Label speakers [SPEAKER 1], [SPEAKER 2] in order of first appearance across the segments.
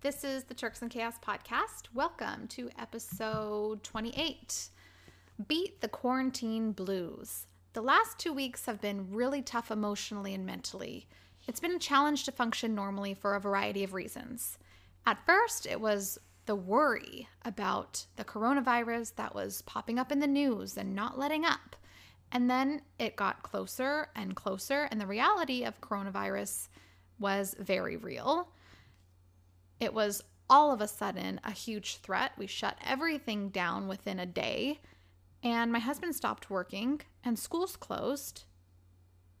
[SPEAKER 1] This is the Turks and Chaos podcast. Welcome to episode 28 Beat the Quarantine Blues. The last two weeks have been really tough emotionally and mentally. It's been a challenge to function normally for a variety of reasons. At first, it was the worry about the coronavirus that was popping up in the news and not letting up. And then it got closer and closer, and the reality of coronavirus was very real. It was all of a sudden a huge threat. We shut everything down within a day, and my husband stopped working, and schools closed.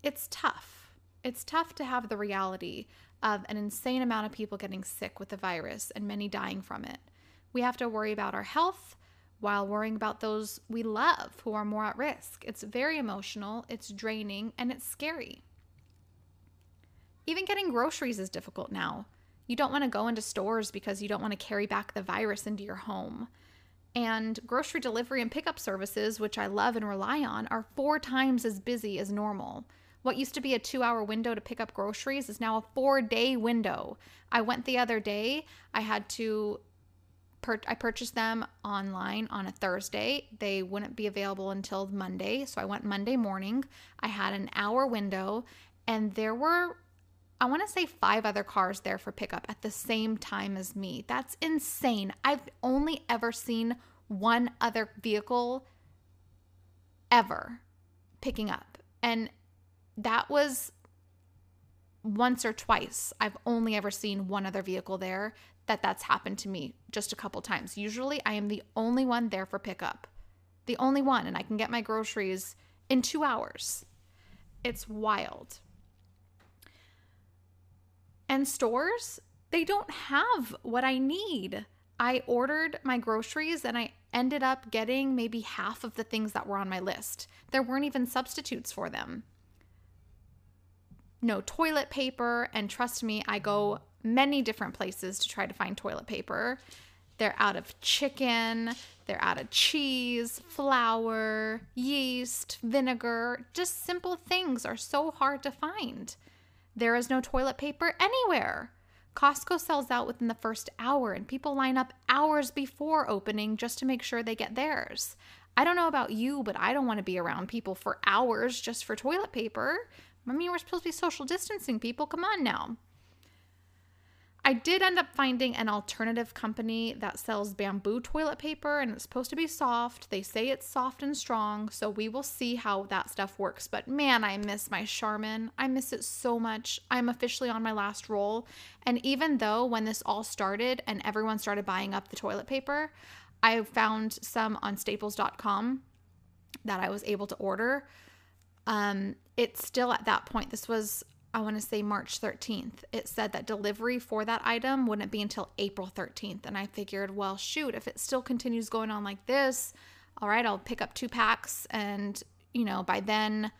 [SPEAKER 1] It's tough. It's tough to have the reality of an insane amount of people getting sick with the virus and many dying from it. We have to worry about our health while worrying about those we love who are more at risk. It's very emotional, it's draining, and it's scary. Even getting groceries is difficult now. You don't want to go into stores because you don't want to carry back the virus into your home. And grocery delivery and pickup services, which I love and rely on, are four times as busy as normal. What used to be a two hour window to pick up groceries is now a four day window. I went the other day, I had to. I purchased them online on a Thursday. They wouldn't be available until Monday. So I went Monday morning. I had an hour window, and there were I want to say five other cars there for pickup at the same time as me. That's insane. I've only ever seen one other vehicle ever picking up. And that was once or twice. I've only ever seen one other vehicle there that that's happened to me just a couple times. Usually I am the only one there for pickup. The only one and I can get my groceries in 2 hours. It's wild. And stores, they don't have what I need. I ordered my groceries and I ended up getting maybe half of the things that were on my list. There weren't even substitutes for them. No toilet paper, and trust me, I go many different places to try to find toilet paper. They're out of chicken, they're out of cheese, flour, yeast, vinegar. Just simple things are so hard to find. There is no toilet paper anywhere. Costco sells out within the first hour, and people line up hours before opening just to make sure they get theirs. I don't know about you, but I don't want to be around people for hours just for toilet paper. I mean, we're supposed to be social distancing people. Come on now. I did end up finding an alternative company that sells bamboo toilet paper and it's supposed to be soft. They say it's soft and strong, so we will see how that stuff works. But man, I miss my Charmin. I miss it so much. I'm officially on my last roll. And even though when this all started and everyone started buying up the toilet paper, I found some on staples.com that I was able to order. Um, it's still at that point. This was I want to say March 13th. It said that delivery for that item wouldn't be until April 13th. And I figured, well, shoot, if it still continues going on like this, all right, I'll pick up two packs and, you know, by then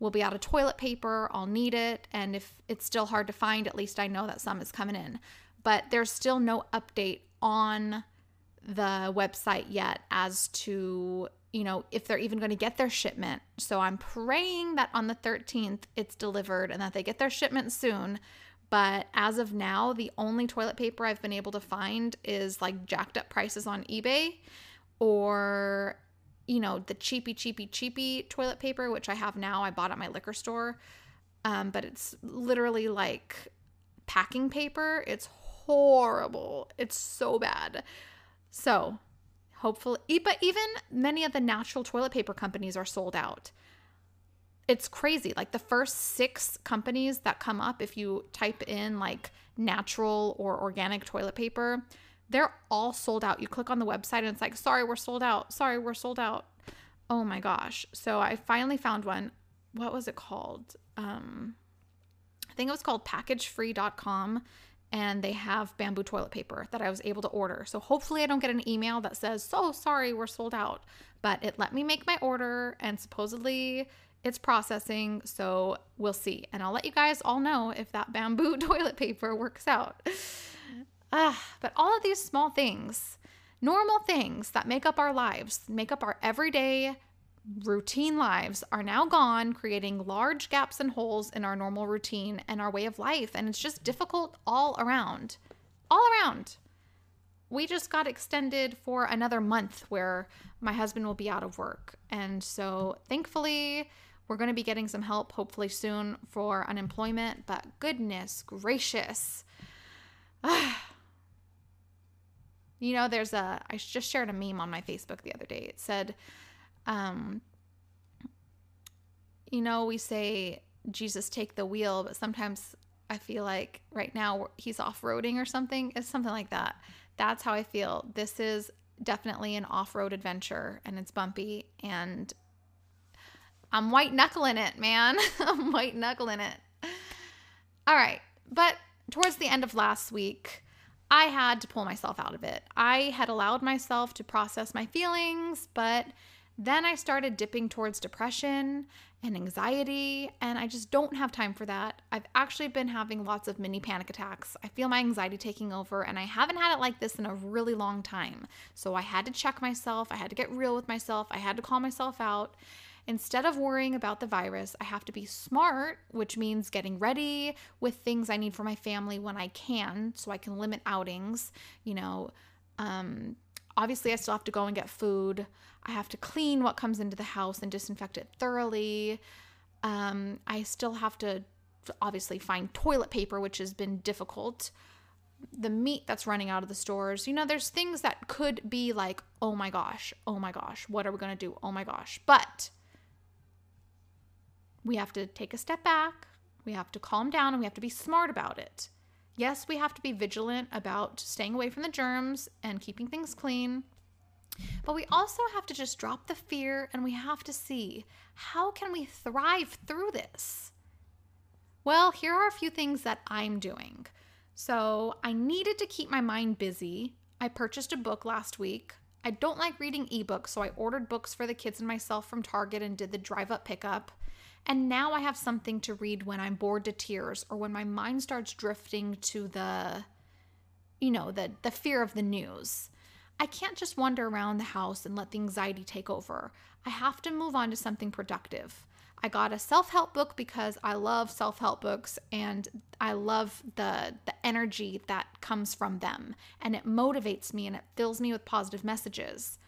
[SPEAKER 1] we'll be out of toilet paper. I'll need it. And if it's still hard to find, at least I know that some is coming in. But there's still no update on the website yet as to you know, if they're even going to get their shipment. So I'm praying that on the 13th it's delivered and that they get their shipment soon. But as of now, the only toilet paper I've been able to find is like jacked up prices on eBay or, you know, the cheapy, cheapy, cheapy toilet paper, which I have now. I bought at my liquor store. Um, but it's literally like packing paper. It's horrible. It's so bad. So hopefully but even many of the natural toilet paper companies are sold out. It's crazy. Like the first six companies that come up if you type in like natural or organic toilet paper they're all sold out. You click on the website and it's like sorry we're sold out. Sorry we're sold out. Oh my gosh. So i finally found one. What was it called? Um i think it was called packagefree.com and they have bamboo toilet paper that I was able to order. So hopefully I don't get an email that says, "So sorry, we're sold out." But it let me make my order and supposedly it's processing, so we'll see. And I'll let you guys all know if that bamboo toilet paper works out. ah, but all of these small things, normal things that make up our lives, make up our everyday routine lives are now gone, creating large gaps and holes in our normal routine and our way of life. And it's just difficult all around. all around. We just got extended for another month where my husband will be out of work. And so thankfully, we're going to be getting some help hopefully soon for unemployment. But goodness gracious. you know, there's a, I just shared a meme on my Facebook the other day. It said, um, you know, we say, Jesus, take the wheel, but sometimes I feel like right now he's off roading or something. It's something like that. That's how I feel. This is definitely an off road adventure and it's bumpy and I'm white knuckling it, man. I'm white knuckling it. All right. But towards the end of last week, I had to pull myself out of it. I had allowed myself to process my feelings, but then I started dipping towards depression and anxiety, and I just don't have time for that. I've actually been having lots of mini panic attacks. I feel my anxiety taking over, and I haven't had it like this in a really long time. So I had to check myself, I had to get real with myself, I had to call myself out. Instead of worrying about the virus, I have to be smart, which means getting ready with things I need for my family when I can, so I can limit outings. You know, um, obviously, I still have to go and get food. I have to clean what comes into the house and disinfect it thoroughly. Um, I still have to obviously find toilet paper, which has been difficult. The meat that's running out of the stores. You know, there's things that could be like, oh my gosh, oh my gosh, what are we going to do? Oh my gosh. But we have to take a step back, we have to calm down, and we have to be smart about it. Yes, we have to be vigilant about staying away from the germs and keeping things clean. But we also have to just drop the fear and we have to see how can we thrive through this? Well, here are a few things that I'm doing. So, I needed to keep my mind busy. I purchased a book last week. I don't like reading ebooks, so I ordered books for the kids and myself from Target and did the drive up pickup. And now I have something to read when I'm bored to tears or when my mind starts drifting to the you know, the the fear of the news. I can't just wander around the house and let the anxiety take over. I have to move on to something productive. I got a self-help book because I love self-help books and I love the the energy that comes from them and it motivates me and it fills me with positive messages.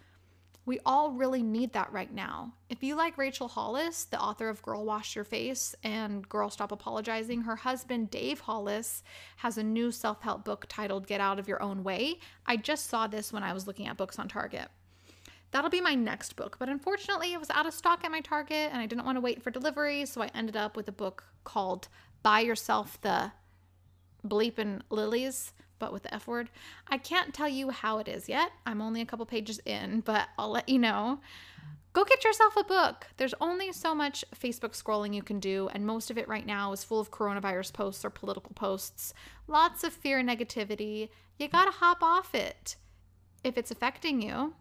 [SPEAKER 1] We all really need that right now. If you like Rachel Hollis, the author of Girl Wash Your Face and Girl Stop Apologizing, her husband Dave Hollis has a new self help book titled Get Out of Your Own Way. I just saw this when I was looking at books on Target. That'll be my next book, but unfortunately, it was out of stock at my Target and I didn't want to wait for delivery, so I ended up with a book called Buy Yourself the Bleepin' Lilies but with the F word. I can't tell you how it is yet. I'm only a couple pages in, but I'll let you know. Go get yourself a book. There's only so much Facebook scrolling you can do, and most of it right now is full of coronavirus posts or political posts. Lots of fear and negativity. You gotta hop off it if it's affecting you.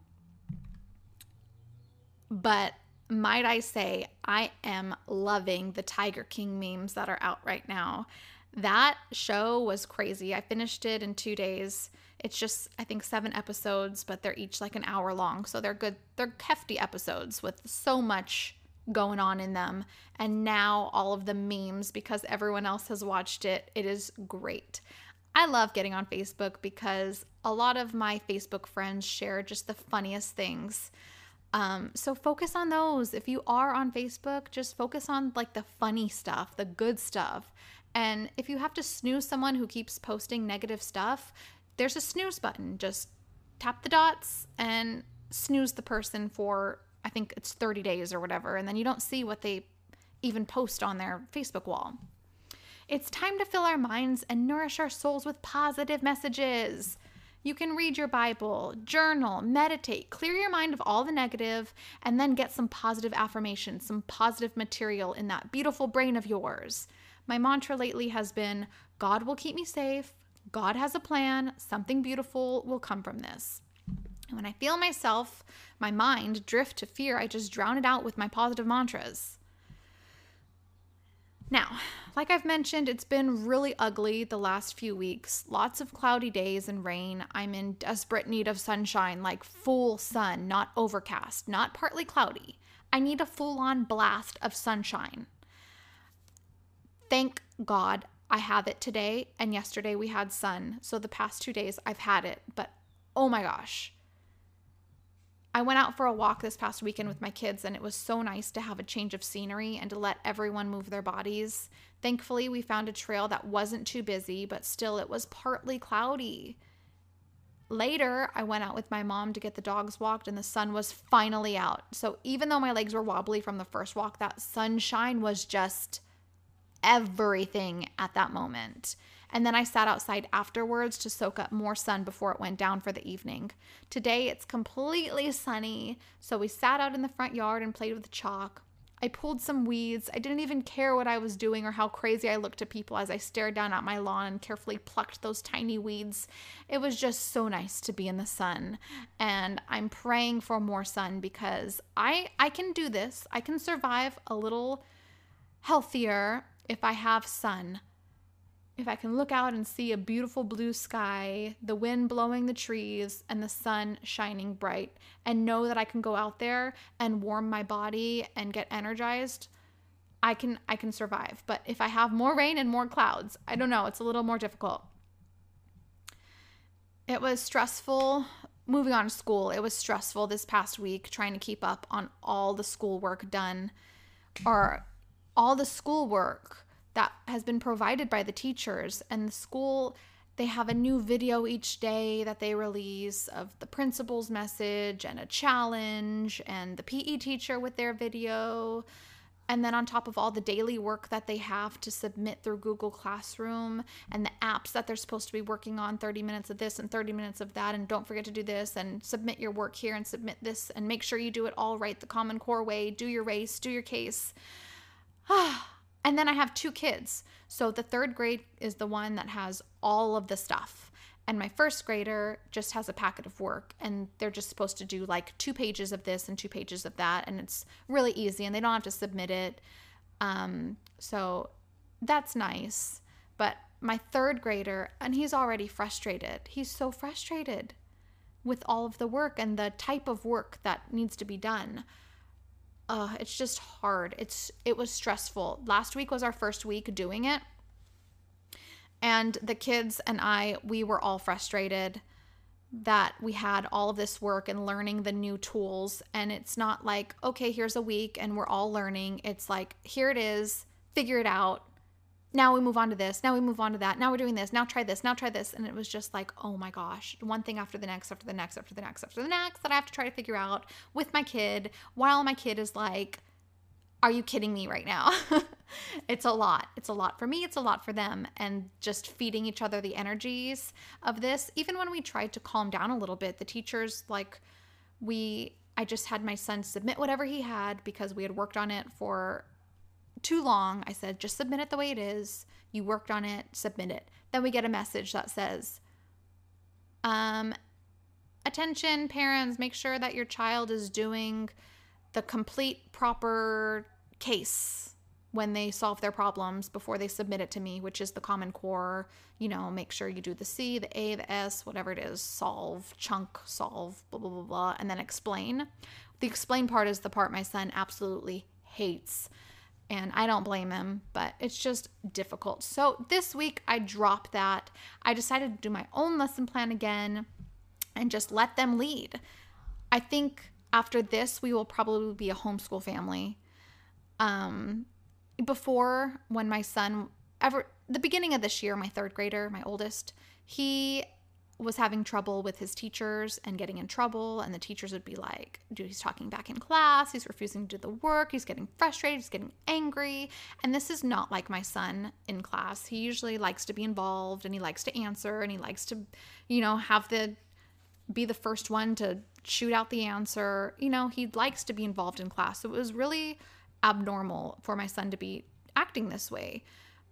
[SPEAKER 1] But might I say, I am loving the Tiger King memes that are out right now. That show was crazy. I finished it in two days. It's just, I think, seven episodes, but they're each like an hour long. So they're good, they're hefty episodes with so much going on in them. And now all of the memes, because everyone else has watched it, it is great. I love getting on Facebook because a lot of my Facebook friends share just the funniest things. Um, so focus on those. If you are on Facebook, just focus on like the funny stuff, the good stuff. And if you have to snooze someone who keeps posting negative stuff, there's a snooze button. Just tap the dots and snooze the person for, I think it's 30 days or whatever. And then you don't see what they even post on their Facebook wall. It's time to fill our minds and nourish our souls with positive messages. You can read your Bible, journal, meditate, clear your mind of all the negative, and then get some positive affirmations, some positive material in that beautiful brain of yours. My mantra lately has been God will keep me safe. God has a plan. Something beautiful will come from this. And when I feel myself, my mind drift to fear, I just drown it out with my positive mantras. Now, like I've mentioned, it's been really ugly the last few weeks. Lots of cloudy days and rain. I'm in desperate need of sunshine, like full sun, not overcast, not partly cloudy. I need a full on blast of sunshine. Thank God I have it today, and yesterday we had sun. So the past two days I've had it, but oh my gosh. I went out for a walk this past weekend with my kids, and it was so nice to have a change of scenery and to let everyone move their bodies. Thankfully, we found a trail that wasn't too busy, but still it was partly cloudy. Later, I went out with my mom to get the dogs walked, and the sun was finally out. So, even though my legs were wobbly from the first walk, that sunshine was just everything at that moment. And then I sat outside afterwards to soak up more sun before it went down for the evening. Today it's completely sunny, so we sat out in the front yard and played with chalk. I pulled some weeds. I didn't even care what I was doing or how crazy I looked to people as I stared down at my lawn and carefully plucked those tiny weeds. It was just so nice to be in the sun. And I'm praying for more sun because I I can do this. I can survive a little healthier if I have sun. If I can look out and see a beautiful blue sky, the wind blowing the trees, and the sun shining bright, and know that I can go out there and warm my body and get energized, I can I can survive. But if I have more rain and more clouds, I don't know, it's a little more difficult. It was stressful moving on to school. It was stressful this past week trying to keep up on all the schoolwork done or all the schoolwork that has been provided by the teachers and the school they have a new video each day that they release of the principal's message and a challenge and the PE teacher with their video. And then on top of all the daily work that they have to submit through Google Classroom and the apps that they're supposed to be working on 30 minutes of this and 30 minutes of that and don't forget to do this and submit your work here and submit this and make sure you do it all right the common core way do your race do your case and then I have two kids. So the third grade is the one that has all of the stuff. And my first grader just has a packet of work, and they're just supposed to do like two pages of this and two pages of that. And it's really easy, and they don't have to submit it. Um, so that's nice. But my third grader, and he's already frustrated. He's so frustrated with all of the work and the type of work that needs to be done uh, it's just hard. It's it was stressful. Last week was our first week doing it. And the kids and I, we were all frustrated that we had all of this work and learning the new tools. And it's not like, okay, here's a week and we're all learning. It's like, here it is, figure it out now we move on to this now we move on to that now we're doing this now try this now try this. And it was just like oh my gosh one thing after the next after the next after the next after the next that i have to try to figure out with my kid while my kid is like are you kidding me right now? It's a lot. It's a lot for me. It's a lot for them. And just feeding each other the energies of this. Even when we tried to calm down a little bit the teachers like we i just had my son submit whatever he had because we had worked on it for too long. I said, just submit it the way it is. You worked on it, submit it. Then we get a message that says, um, attention, parents, make sure that your child is doing the complete proper case when they solve their problems before they submit it to me, which is the Common Core. You know, make sure you do the C, the A, the S, whatever it is, solve, chunk, solve, blah, blah, blah, blah, and then explain. The explain part is the part my son absolutely hates and I don't blame him, but it's just difficult. So this week I dropped that. I decided to do my own lesson plan again and just let them lead. I think after this we will probably be a homeschool family. Um before when my son ever the beginning of this year, my 3rd grader, my oldest, he was having trouble with his teachers and getting in trouble and the teachers would be like dude he's talking back in class he's refusing to do the work he's getting frustrated he's getting angry. And this is not like my son in class. He usually likes to be involved and he likes to answer and he likes to you know have the be the first one to shoot out the answer. You know he likes to be involved in class. So it was really abnormal for my son to be acting this way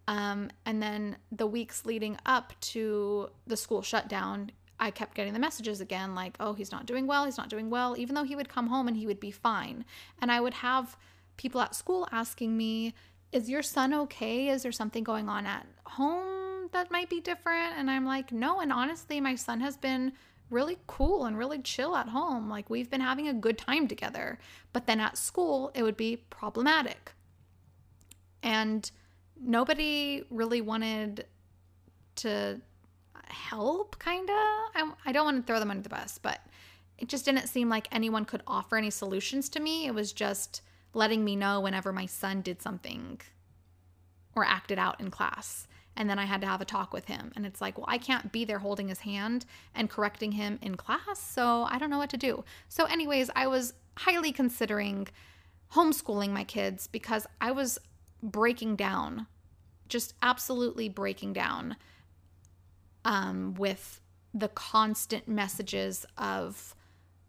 [SPEAKER 1] um, and then the weeks leading up to the school shutdown, I kept getting the messages again like, oh, he's not doing well, he's not doing well, even though he would come home and he would be fine. And I would have people at school asking me, is your son okay? Is there something going on at home that might be different? And I'm like, no. And honestly, my son has been really cool and really chill at home. Like, we've been having a good time together. But then at school, it would be problematic. And nobody really wanted to help, kind of. I, I don't want to throw them under the bus, but it just didn't seem like anyone could offer any solutions to me. It was just letting me know whenever my son did something or acted out in class. And then I had to have a talk with him. And it's like, well, I can't be there holding his hand and correcting him in class. So I don't know what to do. So, anyways, I was highly considering homeschooling my kids because I was breaking down, just absolutely breaking down um, with the constant messages of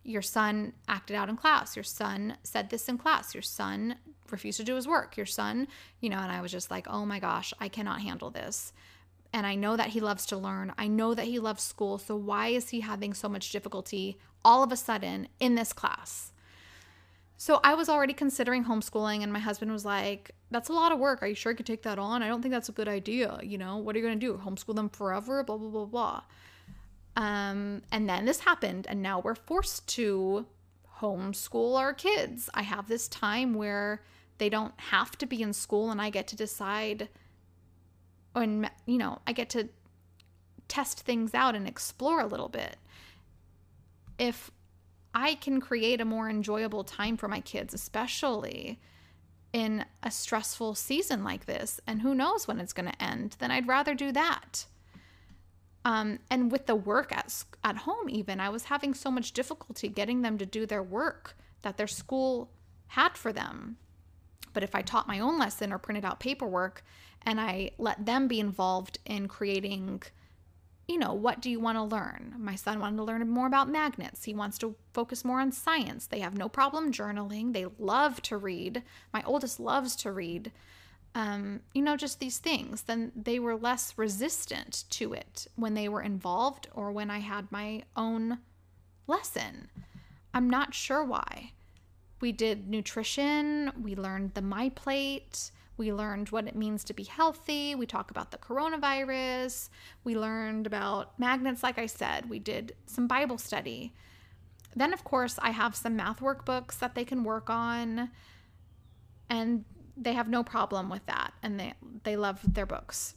[SPEAKER 1] your son acted out in class, your son said this in class, your son refused to do his work, your son, you know, and I was just like, oh my gosh, I cannot handle this. And I know that he loves to learn. I know that he loves school. So why is he having so much difficulty all of a sudden in this class? So I was already considering homeschooling, and my husband was like, That's a lot of work. Are you sure you could take that on? I don't think that's a good idea. You know, what are you going to do? Homeschool them forever? Blah, blah, blah, blah. Um, and then this happened, and now we're forced to homeschool our kids. I have this time where they don't have to be in school, and I get to decide, and you know, I get to test things out and explore a little bit. If I can create a more enjoyable time for my kids, especially in a stressful season like this, and who knows when it's going to end, then I'd rather do that. Um, and with the work at, at home, even, I was having so much difficulty getting them to do their work that their school had for them. But if I taught my own lesson or printed out paperwork and I let them be involved in creating you know, what do you want to learn? My son wanted to learn more about magnets. He wants to focus more on science. They have no problem journaling. They love to read. My oldest loves to read. Um, you know, just these things. Then they were less resistant to it when they were involved or when I had my own lesson. I'm not sure why. We did nutrition, we learned the My Plate. We learned what it means to be healthy. We talk about the coronavirus. We learned about magnets, like I said. We did some Bible study. Then, of course, I have some math workbooks that they can work on. And they have no problem with that. And they, they love their books.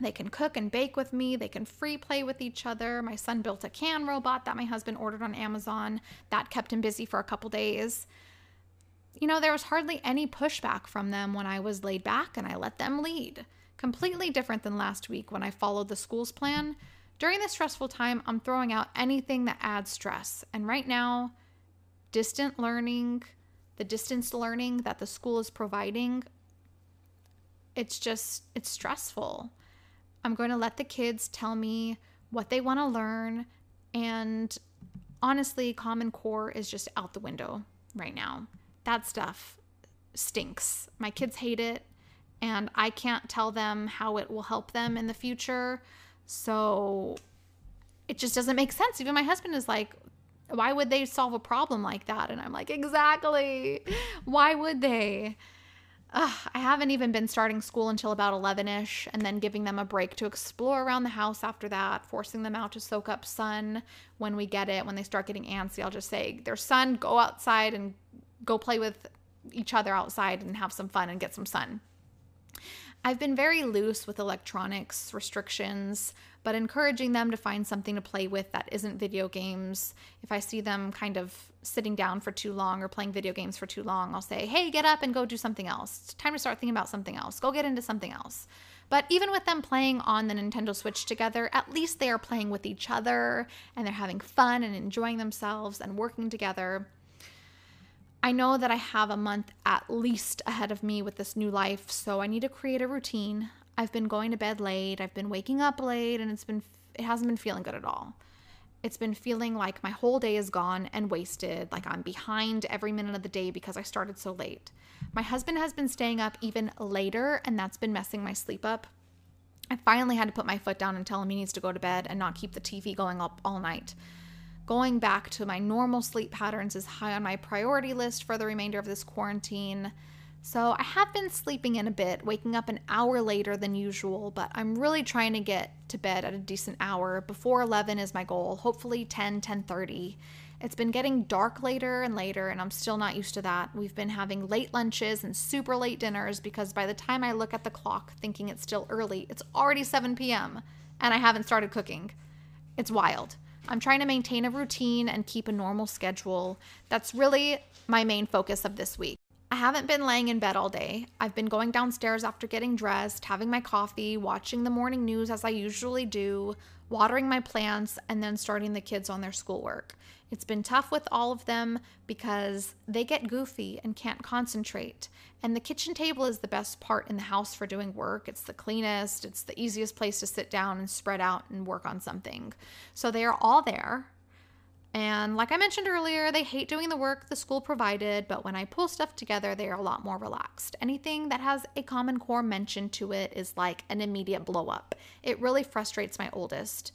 [SPEAKER 1] They can cook and bake with me. They can free play with each other. My son built a can robot that my husband ordered on Amazon. That kept him busy for a couple days you know, there was hardly any pushback from them when I was laid back and I let them lead. Completely different than last week when I followed the school's plan. During this stressful time, I'm throwing out anything that adds stress. And right now, distant learning, the distance learning that the school is providing, it's just, it's stressful. I'm going to let the kids tell me what they want to learn. And honestly, Common Core is just out the window right now that stuff stinks. My kids hate it, and I can't tell them how it will help them in the future. So it just doesn't make sense. Even my husband is like, why would they solve a problem like that? And I'm like, exactly. Why would they? Ugh, I haven't even been starting school until about 11 ish, and then giving them a break to explore around the house after that, forcing them out to soak up sun when we get it. When they start getting antsy, I'll just say, There's sun, go outside and go play with each other outside and have some fun and get some sun. I've been very loose with electronics restrictions, but encouraging them to find something to play with that isn't video games. If I see them kind of sitting down for too long or playing video games for too long, I'll say, hey, get up and go do something else. It's time to start thinking about something else. Go get into something else. But even with them playing on the Nintendo Switch together, at least they are playing with each other and they're having fun and enjoying themselves and working together. I know that I have a month at least ahead of me with this new life, so I need to create a routine. I've been going to bed late, I've been waking up late, and it's been it hasn't been feeling good at all. It's been feeling like my whole day is gone and wasted, like I'm behind every minute of the day because I started so late. My husband has been staying up even later, and that's been messing my sleep up. I finally had to put my foot down and tell him he needs to go to bed and not keep the TV going up all night. Going back to my normal sleep patterns is high on my priority list for the remainder of this quarantine. So I have been sleeping in a bit, waking up an hour later than usual, but I'm really trying to get to bed at a decent hour. Before 11 is my goal, hopefully 10, 10:30. It's been getting dark later and later, and I'm still not used to that. We've been having late lunches and super late dinners because by the time I look at the clock thinking it's still early, it's already 7 p.m. and I haven't started cooking. It's wild. I'm trying to maintain a routine and keep a normal schedule. That's really my main focus of this week. I haven't been laying in bed all day. I've been going downstairs after getting dressed, having my coffee, watching the morning news as I usually do, watering my plants, and then starting the kids on their schoolwork. It's been tough with all of them because they get goofy and can't concentrate. And the kitchen table is the best part in the house for doing work. It's the cleanest, it's the easiest place to sit down and spread out and work on something. So they are all there. And like I mentioned earlier, they hate doing the work the school provided, but when I pull stuff together, they are a lot more relaxed. Anything that has a Common Core mention to it is like an immediate blow up. It really frustrates my oldest.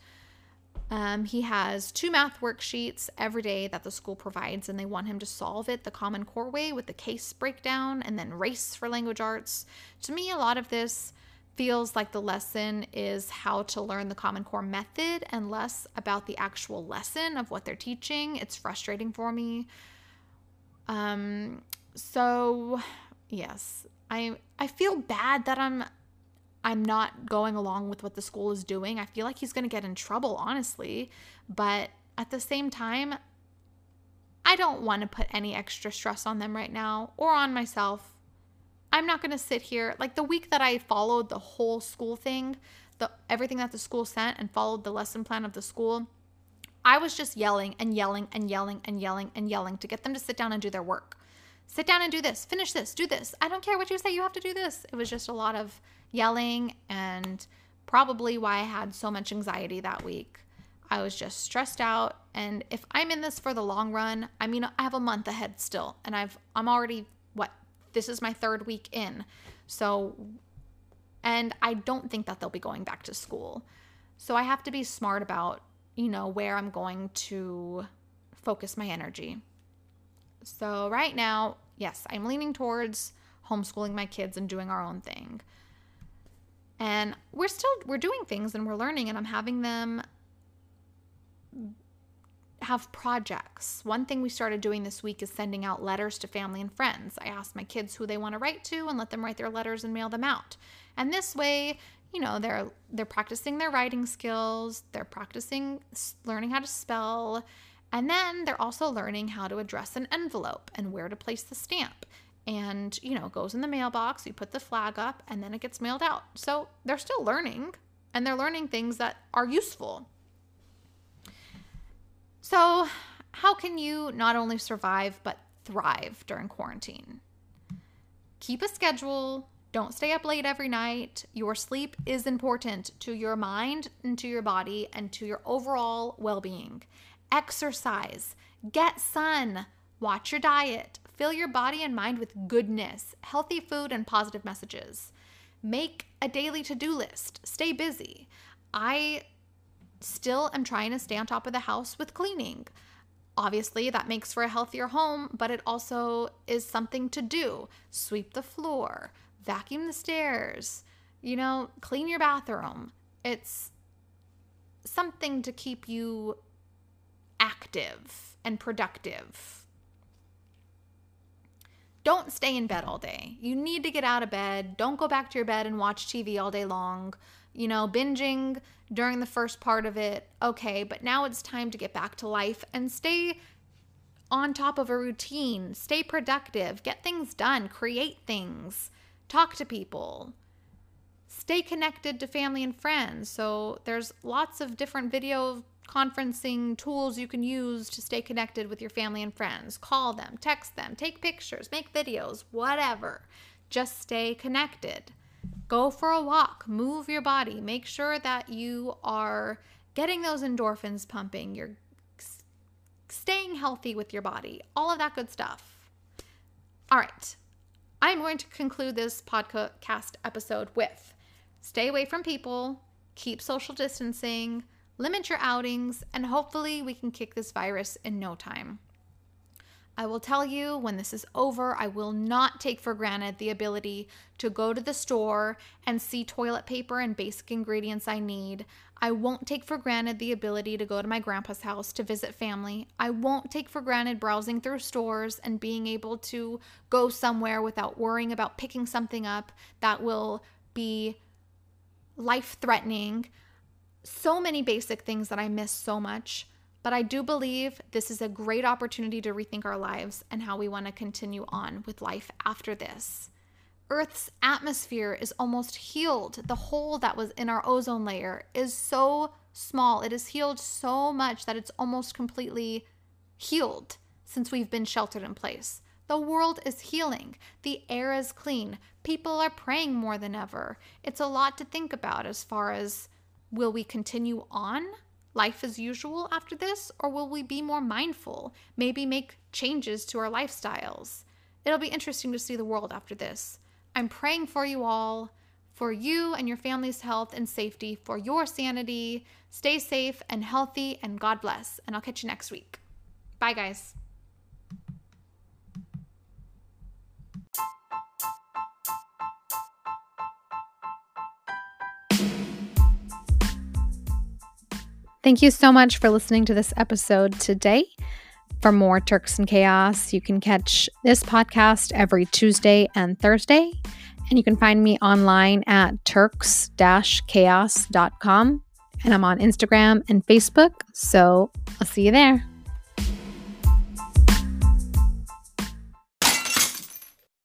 [SPEAKER 1] Um, he has two math worksheets every day that the school provides, and they want him to solve it the Common Core way with the case breakdown and then race for language arts. To me, a lot of this feels like the lesson is how to learn the Common Core method and less about the actual lesson of what they're teaching. It's frustrating for me. Um, so yes, I I feel bad that I'm I'm not going along with what the school is doing. I feel like he's going to get in trouble, honestly. But at the same time, I don't want to put any extra stress on them right now or on myself I'm not going to sit here like the week that I followed the whole school thing, the everything that the school sent and followed the lesson plan of the school. I was just yelling and yelling and yelling and yelling and yelling to get them to sit down and do their work. Sit down and do this, finish this, do this. I don't care what you say, you have to do this. It was just a lot of yelling and probably why I had so much anxiety that week. I was just stressed out and if I'm in this for the long run, I mean I have a month ahead still and I've I'm already what this is my third week in. So, and I don't think that they'll be going back to school. So I have to be smart about, you know, where I'm going to focus my energy. So right now, yes, I'm leaning towards homeschooling my kids and doing our own thing. And we're still we're doing things and we're learning and I'm having them have projects. One thing we started doing this week is sending out letters to family and friends. I asked my kids who they want to write to and let them write their letters and mail them out. And this way, you know, they're they're practicing their writing skills, they're practicing learning how to spell, and then they're also learning how to address an envelope and where to place the stamp. And, you know, goes in the mailbox, you put the flag up, and then it gets mailed out. So they're still learning and they're learning things that are useful. So, how can you not only survive but thrive during quarantine? Keep a schedule. Don't stay up late every night. Your sleep is important to your mind and to your body and to your overall well being. Exercise, get sun, watch your diet, fill your body and mind with goodness, healthy food, and positive messages. Make a daily to do list. Stay busy. I still am trying to stay on top of the house with cleaning. Obviously, that makes for a healthier home, but it also is something to do. Sweep the floor, vacuum the stairs, you know, clean your bathroom. It's something to keep you active and productive. Don't stay in bed all day. You need to get out of bed. Don't go back to your bed and watch TV all day long you know, binging during the first part of it, okay, but now it's time to get back to life and stay on top of a routine, stay productive, get things done, create things, talk to people, stay connected to family and friends. So there's lots of different video conferencing tools you can use to stay connected with your family and friends. Call them, text them, take pictures, make videos, whatever. Just stay connected. Go for a walk, move your body, make sure that you are getting those endorphins pumping, you're staying healthy with your body, all of that good stuff. All right, I'm going to conclude this podcast episode with stay away from people, keep social distancing, limit your outings, and hopefully we can kick this virus in no time. I will tell you when this is over, I will not take for granted the ability to go to the store and see toilet paper and basic ingredients I need. I won't take for granted the ability to go to my grandpa's house to visit family. I won't take for granted browsing through stores and being able to go somewhere without worrying about picking something up that will be life threatening. So many basic things that I miss so much. But I do believe this is a great opportunity to rethink our lives and how we want to continue on with life after this. Earth's atmosphere is almost healed. The hole that was in our ozone layer is so small. It is healed so much that it's almost completely healed since we've been sheltered in place. The world is healing. The air is clean. People are praying more than ever. It's a lot to think about as far as will we continue on life as usual after this, or will we be more mindful, maybe make changes to our lifestyles? It'll be interesting to see the world after this. I'm praying for you all, for you and your family's health and safety, for your sanity. Stay safe and healthy, and God bless. And I'll catch you next week. Bye, guys. Thank you so much for listening to this episode today. For more Turks and Chaos, you can catch this podcast every Tuesday and Thursday. And you can find me online at turks chaos.com. And I'm on Instagram and Facebook. So I'll see you there.